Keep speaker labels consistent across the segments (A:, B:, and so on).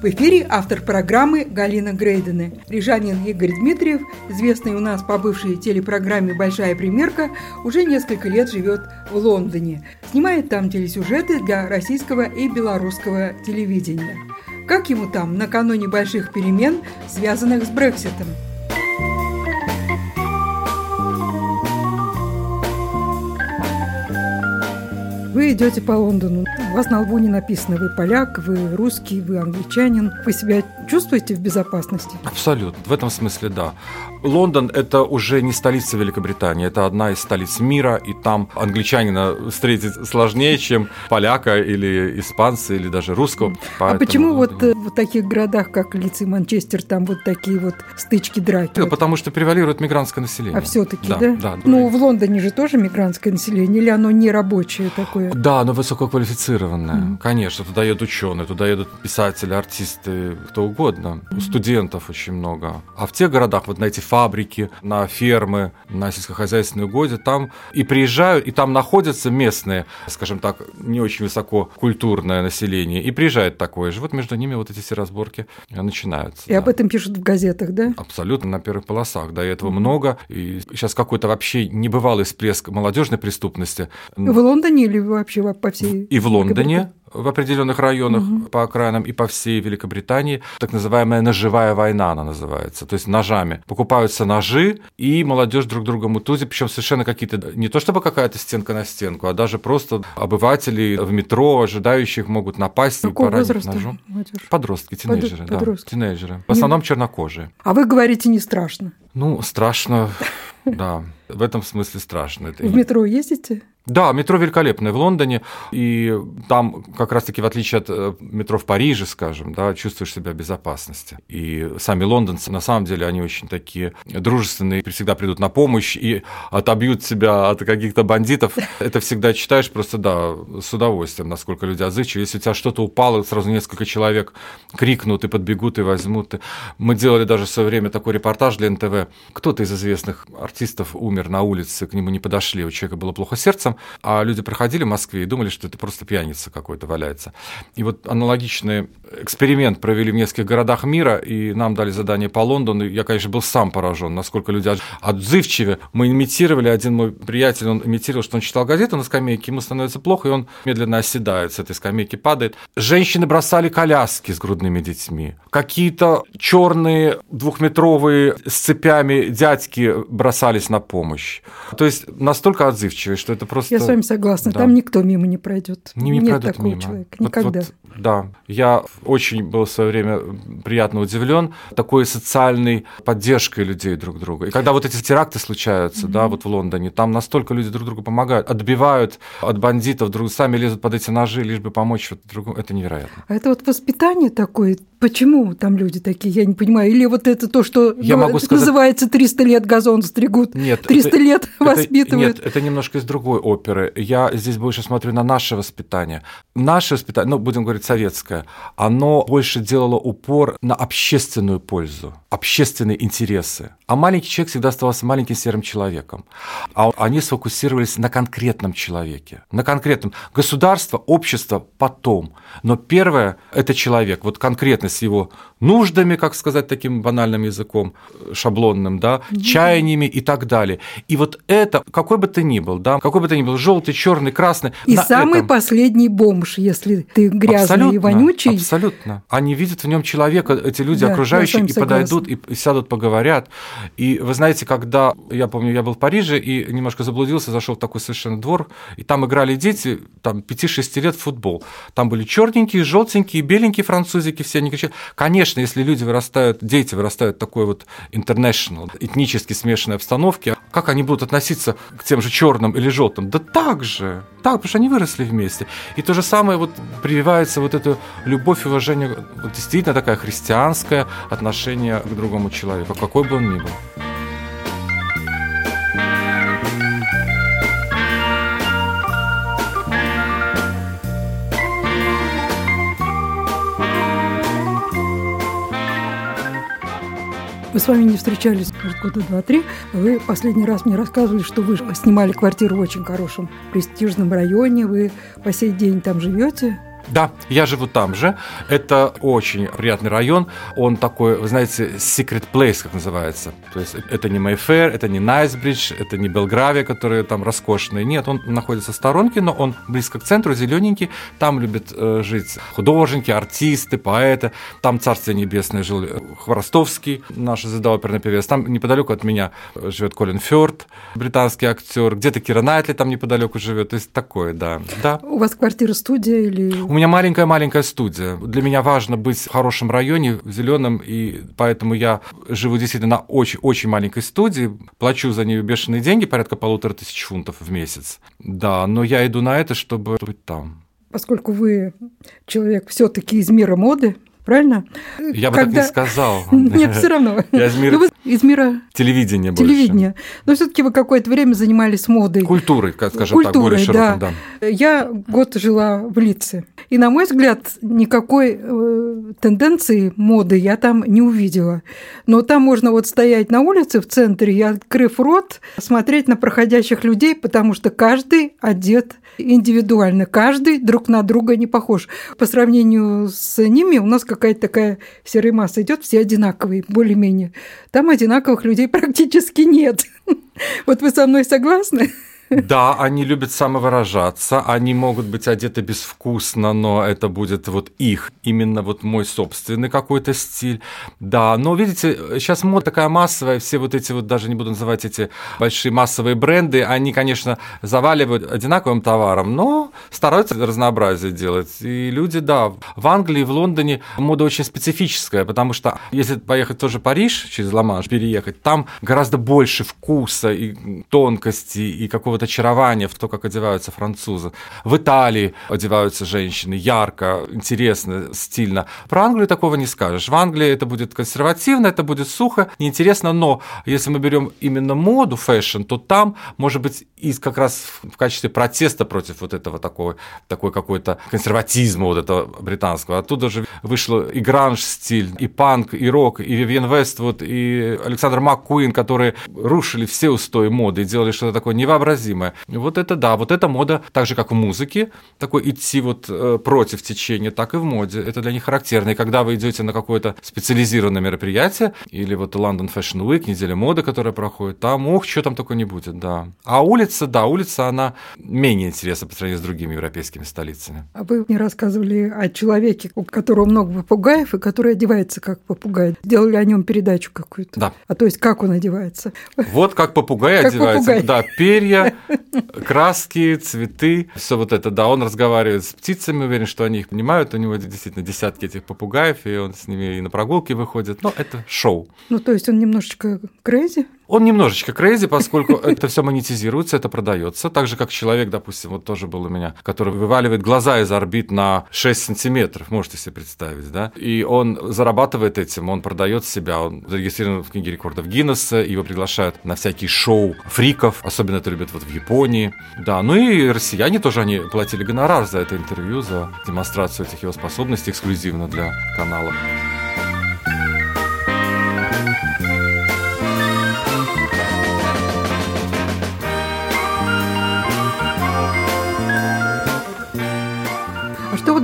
A: В эфире автор программы Галина Грейдены. Рижанин Игорь Дмитриев, известный у нас по бывшей телепрограмме «Большая примерка», уже несколько лет живет в Лондоне. Снимает там телесюжеты для российского и белорусского телевидения. Как ему там накануне больших перемен, связанных с Брекситом? Вы идете по Лондону. У вас на лбу не написано, вы поляк, вы русский, вы англичанин. Вы себя чувствуете в безопасности?
B: Абсолютно. В этом смысле да. Лондон – это уже не столица Великобритании, это одна из столиц мира, и там англичанина встретить сложнее, чем поляка или испанца, или даже русского.
A: А Поэтому... А почему вот э, в таких городах, как Лиц и Манчестер, там вот такие вот стычки, драки?
B: Да, потому что превалирует мигрантское население.
A: А все-таки, да? да? да ну, в Лондоне же тоже мигрантское население, или оно не рабочее такое?
B: Да, оно высококвалифицированное, mm. конечно. Туда едут ученые, туда едут писатели, артисты, кто угодно. Mm. Студентов очень много. А в тех городах, вот на эти фабрики, на фермы, на сельскохозяйственные угодья, там и приезжают, и там находятся местные, скажем так, не очень высоко культурное население, и приезжает такое же. Вот между ними вот эти все разборки начинаются.
A: И да. об этом пишут в газетах, да?
B: Абсолютно, на первых полосах. Да, и этого много. И сейчас какой-то вообще небывалый всплеск молодежной преступности.
A: В Лондоне или вообще по всей
B: И в Лондоне, в определенных районах угу. по окраинам и по всей Великобритании. Так называемая ножевая война она называется. То есть ножами. Покупаются ножи, и молодежь друг друга мутузит, причем совершенно какие-то, не то чтобы какая-то стенка на стенку, а даже просто обыватели в метро, ожидающих, могут напасть
A: Какого и поранить ножом.
B: Молодежь? Подростки, тинейджеры. Под... Да, тинейджеры. В основном чернокожие.
A: А вы говорите, не страшно?
B: Ну, страшно, да. В этом смысле страшно.
A: В метро ездите?
B: Да, метро великолепное в Лондоне, и там как раз-таки в отличие от э, метро в Париже, скажем, да, чувствуешь себя в безопасности. И сами лондонцы, на самом деле, они очень такие дружественные, всегда придут на помощь и отобьют себя от каких-то бандитов. Это всегда читаешь просто, да, с удовольствием, насколько люди отзывчивы. Если у тебя что-то упало, сразу несколько человек крикнут и подбегут и возьмут. Мы делали даже в свое время такой репортаж для НТВ. Кто-то из известных артистов умер на улице, к нему не подошли, у человека было плохо сердцем, сердцем, а люди проходили в Москве и думали, что это просто пьяница какой-то валяется. И вот аналогичный эксперимент провели в нескольких городах мира, и нам дали задание по Лондону. Я, конечно, был сам поражен, насколько люди отзывчивы. Мы имитировали, один мой приятель, он имитировал, что он читал газету на скамейке, ему становится плохо, и он медленно оседает с этой скамейки, падает. Женщины бросали коляски с грудными детьми. Какие-то черные двухметровые с цепями дядьки бросались на помощь. То есть настолько отзывчивые, что это просто просто...
A: Я с вами согласна, да. там никто мимо не пройдет.
B: Не, не
A: Нет такого
B: мимо.
A: человека, никогда.
B: Вот, да, я очень был в свое время приятно удивлен такой социальной поддержкой людей друг друга. И когда вот эти теракты случаются, mm-hmm. да, вот в Лондоне, там настолько люди друг другу помогают, отбивают от бандитов, друг сами лезут под эти ножи, лишь бы помочь вот другу. Это невероятно.
A: А это вот воспитание такое, почему там люди такие, я не понимаю. Или вот это то, что я ну, могу сказать... называется 300 лет газон стригут, нет, 300 это, лет это, воспитывают.
B: Нет, это немножко из другой оперы. Я здесь больше смотрю на наше воспитание. Наше воспитание, ну, будем говорить, советское, оно больше делало упор на общественную пользу, общественные интересы. А маленький человек всегда оставался маленьким серым человеком. А они сфокусировались на конкретном человеке, на конкретном. Государство, общество потом. Но первое – это человек, вот конкретно с его нуждами, как сказать таким банальным языком, шаблонным, да, mm-hmm. чаяниями и так далее. И вот это, какой бы ты ни был, да, какой бы ты ни был, желтый, черный, красный.
A: И самый этом... последний бомж, если ты грязный
B: абсолютно,
A: и вонючий.
B: Абсолютно. Они видят в нем человека, эти люди да, окружающие, и подойдут, и, и сядут, поговорят. И вы знаете, когда, я помню, я был в Париже и немножко заблудился, зашел в такой совершенно двор, и там играли дети, там 5-6 лет в футбол. Там были черненькие, желтенькие, беленькие французики, все они Конечно, конечно, если люди вырастают, дети вырастают в такой вот international, этнически смешанной обстановке, как они будут относиться к тем же черным или желтым? Да так же, так, потому что они выросли вместе. И то же самое вот прививается вот эта любовь и уважение, вот действительно такая христианское отношение к другому человеку, какой бы он ни был.
A: Мы с вами не встречались, может, года два-три. Вы последний раз мне рассказывали, что вы снимали квартиру в очень хорошем престижном районе. Вы по сей день там живете.
B: Да, я живу там же. Это очень приятный район. Он такой, вы знаете, secret place, как называется. То есть это не Mayfair, это не Найсбридж, это не Белгравия, которые там роскошные. Нет, он находится в сторонке, но он близко к центру, зелененький. Там любят э, жить художники, артисты, поэты. Там Царствие Небесное жил Хворостовский, наш звезда оперный певец. Там неподалеку от меня живет Колин Фёрд, британский актер. Где-то Кира Найтли там неподалеку живет. То есть такое, да. да.
A: У вас квартира-студия или
B: у меня маленькая-маленькая студия. Для меня важно быть в хорошем районе, в зеленом, и поэтому я живу действительно на очень-очень маленькой студии, плачу за нее бешеные деньги, порядка полутора тысяч фунтов в месяц. Да, но я иду на это, чтобы быть там.
A: Поскольку вы человек все-таки из мира моды, правильно?
B: Я бы Когда... так не сказал.
A: Нет, все равно.
B: Я из мира...
A: из мира
B: телевидения
A: больше. Телевидения. Но все-таки вы какое-то время занимались модой.
B: Культурой, скажем Культурой, так, более широком, да.
A: да. Я год жила в Лице. И, на мой взгляд, никакой э, тенденции моды я там не увидела. Но там можно вот стоять на улице в центре и, открыв рот, смотреть на проходящих людей, потому что каждый одет индивидуально, каждый друг на друга не похож. По сравнению с ними у нас какая-то такая серая масса идет, все одинаковые, более-менее. Там одинаковых людей практически нет. Вот вы со мной согласны?
B: Да, они любят самовыражаться, они могут быть одеты безвкусно, но это будет вот их, именно вот мой собственный какой-то стиль. Да, но видите, сейчас мода такая массовая, все вот эти вот, даже не буду называть эти большие массовые бренды, они, конечно, заваливают одинаковым товаром, но стараются разнообразие делать. И люди, да, в Англии, в Лондоне мода очень специфическая, потому что если поехать тоже в Париж, через Ла-Манш переехать, там гораздо больше вкуса и тонкости и какого-то вот очарование в то, как одеваются французы. В Италии одеваются женщины ярко, интересно, стильно. Про Англию такого не скажешь. В Англии это будет консервативно, это будет сухо, неинтересно, но если мы берем именно моду, fashion, то там, может быть, и как раз в качестве протеста против вот этого такого, такой какой-то консерватизма вот этого британского. Оттуда же вышло и гранж-стиль, и панк, и рок, и Вивьен Вествуд, и Александр МакКуин, которые рушили все устои моды и делали что-то такое невообразимое невообразимое. Вот это да, вот эта мода, так же как в музыке, такой идти вот э, против течения, так и в моде. Это для них характерно. И когда вы идете на какое-то специализированное мероприятие, или вот London Fashion Week, неделя моды, которая проходит, там, ох, что там только не будет, да. А улица, да, улица, она менее интересна по сравнению с другими европейскими столицами.
A: А вы мне рассказывали о человеке, у которого много попугаев, и который одевается как попугай. Делали о нем передачу какую-то.
B: Да.
A: А то есть как он одевается?
B: Вот как попугай одевается. Да, перья, краски, цветы, все вот это, да, он разговаривает с птицами, уверен, что они их понимают, у него действительно десятки этих попугаев, и он с ними и на прогулки выходит, но это шоу.
A: Ну, то есть он немножечко crazy?
B: Он немножечко crazy, поскольку это все монетизируется, это продается. Так же, как человек, допустим, вот тоже был у меня, который вываливает глаза из орбит на 6 сантиметров, можете себе представить, да? И он зарабатывает этим, он продает себя, он зарегистрирован в книге рекордов Гиннесса, его приглашают на всякие шоу фриков, особенно это любят вот в Японии. Да, ну и россияне тоже, они платили гонорар за это интервью, за демонстрацию этих его способностей эксклюзивно для канала.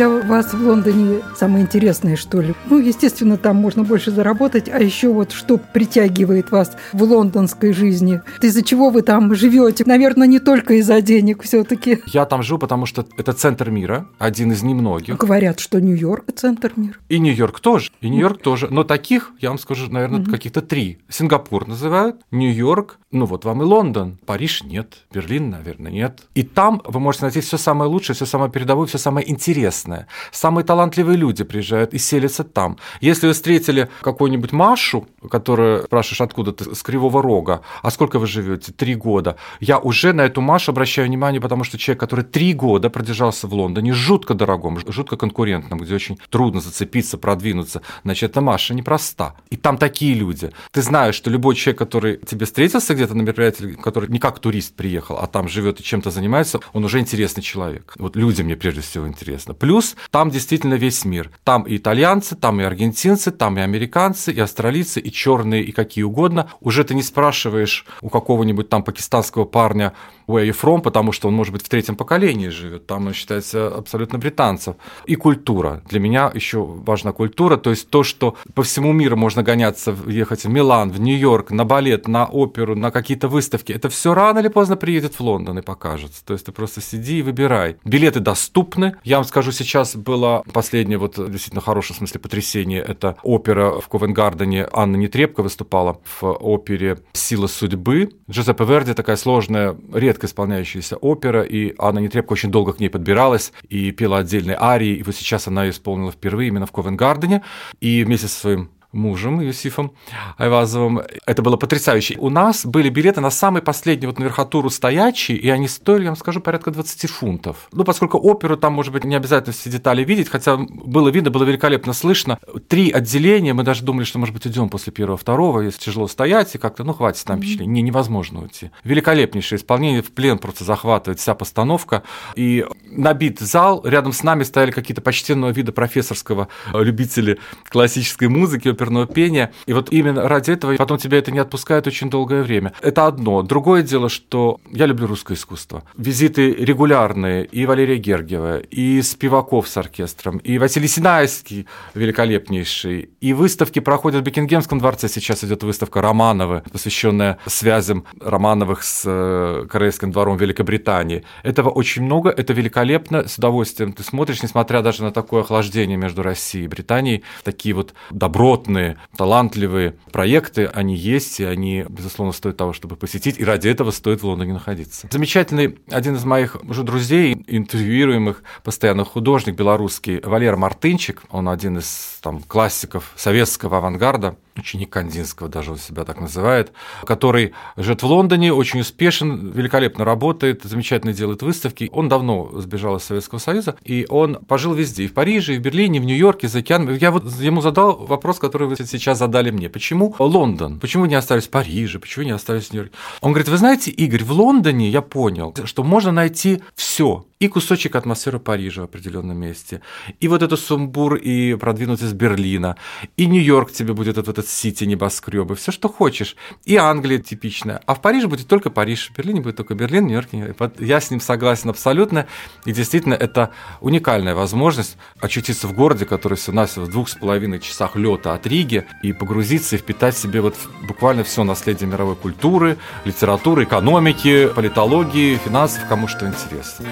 A: Для вас в Лондоне самое интересное, что ли? Ну, естественно, там можно больше заработать, а еще вот что притягивает вас в лондонской жизни? Из-за чего вы там живете? Наверное, не только из-за денег все-таки.
B: Я там живу, потому что это центр мира, один из немногих.
A: Говорят, что Нью-Йорк – центр мира.
B: И Нью-Йорк тоже, и Нью-Йорк тоже. Но таких, я вам скажу, наверное, угу. каких-то три. Сингапур называют, Нью-Йорк, ну вот вам и Лондон. Париж нет, Берлин, наверное, нет. И там вы можете найти все самое лучшее, все самое передовое, все самое интересное интересное. Самые талантливые люди приезжают и селятся там. Если вы встретили какую-нибудь Машу, которая спрашиваешь, откуда ты, с Кривого Рога, а сколько вы живете? Три года. Я уже на эту Машу обращаю внимание, потому что человек, который три года продержался в Лондоне, жутко дорогом, жутко конкурентном, где очень трудно зацепиться, продвинуться, значит, эта Маша непроста. И там такие люди. Ты знаешь, что любой человек, который тебе встретился где-то на мероприятии, который не как турист приехал, а там живет и чем-то занимается, он уже интересный человек. Вот люди мне прежде всего интересны. Плюс там действительно весь мир. Там и итальянцы, там и аргентинцы, там и американцы, и австралийцы, и черные, и какие угодно. Уже ты не спрашиваешь у какого-нибудь там пакистанского парня, where you from, потому что он, может быть, в третьем поколении живет, там он считается абсолютно британцем. И культура. Для меня еще важна культура, то есть то, что по всему миру можно гоняться, ехать в Милан, в Нью-Йорк, на балет, на оперу, на какие-то выставки, это все рано или поздно приедет в Лондон и покажется. То есть ты просто сиди и выбирай. Билеты доступны. Я вам скажу, сейчас было последнее вот действительно хорошее в смысле потрясение. Это опера в Ковенгардене. Анна Нетребко выступала в опере «Сила судьбы». Джузеппе Верди такая сложная, редко исполняющаяся опера, и Анна Нетребко очень долго к ней подбиралась и пела отдельные арии, и вот сейчас она ее исполнила впервые именно в Ковенгардене, и вместе со своим мужем Юсифом Айвазовым. Это было потрясающе. У нас были билеты на самый последний вот на верхотуру стоячие, и они стоили, я вам скажу, порядка 20 фунтов. Ну, поскольку оперу там, может быть, не обязательно все детали видеть, хотя было видно, было великолепно слышно. Три отделения, мы даже думали, что, может быть, идем после первого, второго, если тяжело стоять, и как-то, ну, хватит там впечатлений. Не, невозможно уйти. Великолепнейшее исполнение, в плен просто захватывает вся постановка. И набит зал, рядом с нами стояли какие-то почтенного вида профессорского любители классической музыки, оперного пения. И вот именно ради этого потом тебя это не отпускает очень долгое время. Это одно. Другое дело, что я люблю русское искусство. Визиты регулярные и Валерия Гергиева, и Спиваков с оркестром, и Василий Синайский великолепнейший. И выставки проходят в Бекингемском дворце. Сейчас идет выставка Романовы, посвященная связям Романовых с э, Королевским двором Великобритании. Этого очень много, это великолепно, с удовольствием ты смотришь, несмотря даже на такое охлаждение между Россией и Британией, такие вот добротные крупные, талантливые проекты, они есть, и они, безусловно, стоят того, чтобы посетить, и ради этого стоит в Лондоне находиться. Замечательный один из моих уже друзей, интервьюируемых, постоянно художник белорусский, Валер Мартынчик, он один из там, классиков советского авангарда, ученик Кандинского, даже он себя так называет, который живет в Лондоне, очень успешен, великолепно работает, замечательно делает выставки. Он давно сбежал из Советского Союза, и он пожил везде, и в Париже, и в Берлине, и в Нью-Йорке, за океаном. Я вот ему задал вопрос, который вы сейчас задали мне. Почему Лондон? Почему не остались в Париже? Почему не остались в Нью-Йорке? Он говорит, вы знаете, Игорь, в Лондоне я понял, что можно найти все и кусочек атмосферы Парижа в определенном месте, и вот этот сумбур, и продвинуть из Берлина, и Нью-Йорк тебе будет этот, этот Сити, небоскребы, все, что хочешь, и Англия типичная, а в Париже будет только Париж, в Берлине будет только Берлин, Нью-Йорк. Я с ним согласен абсолютно, и действительно это уникальная возможность очутиться в городе, который все нас в двух с половиной часах лета от Риги, и погрузиться и впитать в себе вот буквально все наследие мировой культуры, литературы, экономики, политологии, финансов, кому что интересно.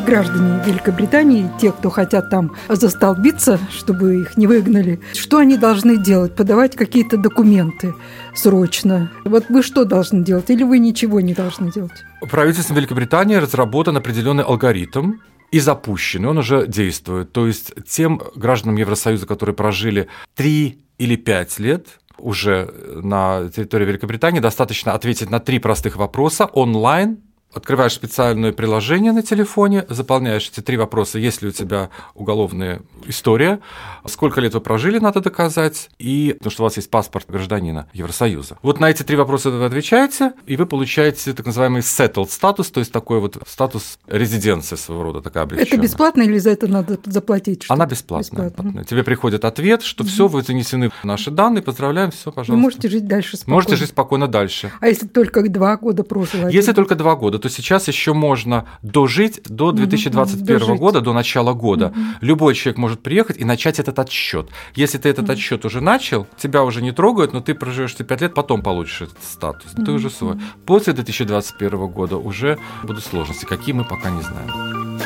A: Не граждане Великобритании, те, кто хотят там застолбиться, чтобы их не выгнали, что они должны делать? Подавать какие-то документы срочно. Вот вы что должны делать или вы ничего не должны делать?
B: Правительством Великобритании разработан определенный алгоритм, и запущен, и он уже действует. То есть тем гражданам Евросоюза, которые прожили 3 или 5 лет, уже на территории Великобритании достаточно ответить на три простых вопроса онлайн Открываешь специальное приложение на телефоне, заполняешь эти три вопроса. Есть ли у тебя уголовная история, сколько лет вы прожили, надо доказать, и потому что у вас есть паспорт гражданина Евросоюза. Вот на эти три вопроса вы отвечаете, и вы получаете так называемый settled статус, то есть такой вот статус резиденции своего рода, такая облегченная.
A: Это бесплатно или за это надо заплатить?
B: Она бесплатная. Бесплатно. Тебе приходит ответ, что все, вы занесены наши данные, поздравляем, все, пожалуйста. Вы
A: можете жить дальше
B: спокойно. Можете жить спокойно дальше.
A: А если только два года прожил?
B: Если только два года, то сейчас еще можно дожить до 2021 угу, года, до начала года. Угу. Любой человек может приехать и начать этот отсчет. Если ты этот угу. отсчет уже начал, тебя уже не трогают, но ты проживешь 5 лет, потом получишь этот статус. Угу. Ты уже свой. После 2021 года уже будут сложности, какие мы пока не знаем.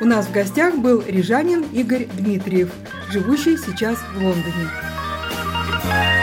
A: У нас в гостях был рижанин Игорь Дмитриев, живущий сейчас в Лондоне. Bye.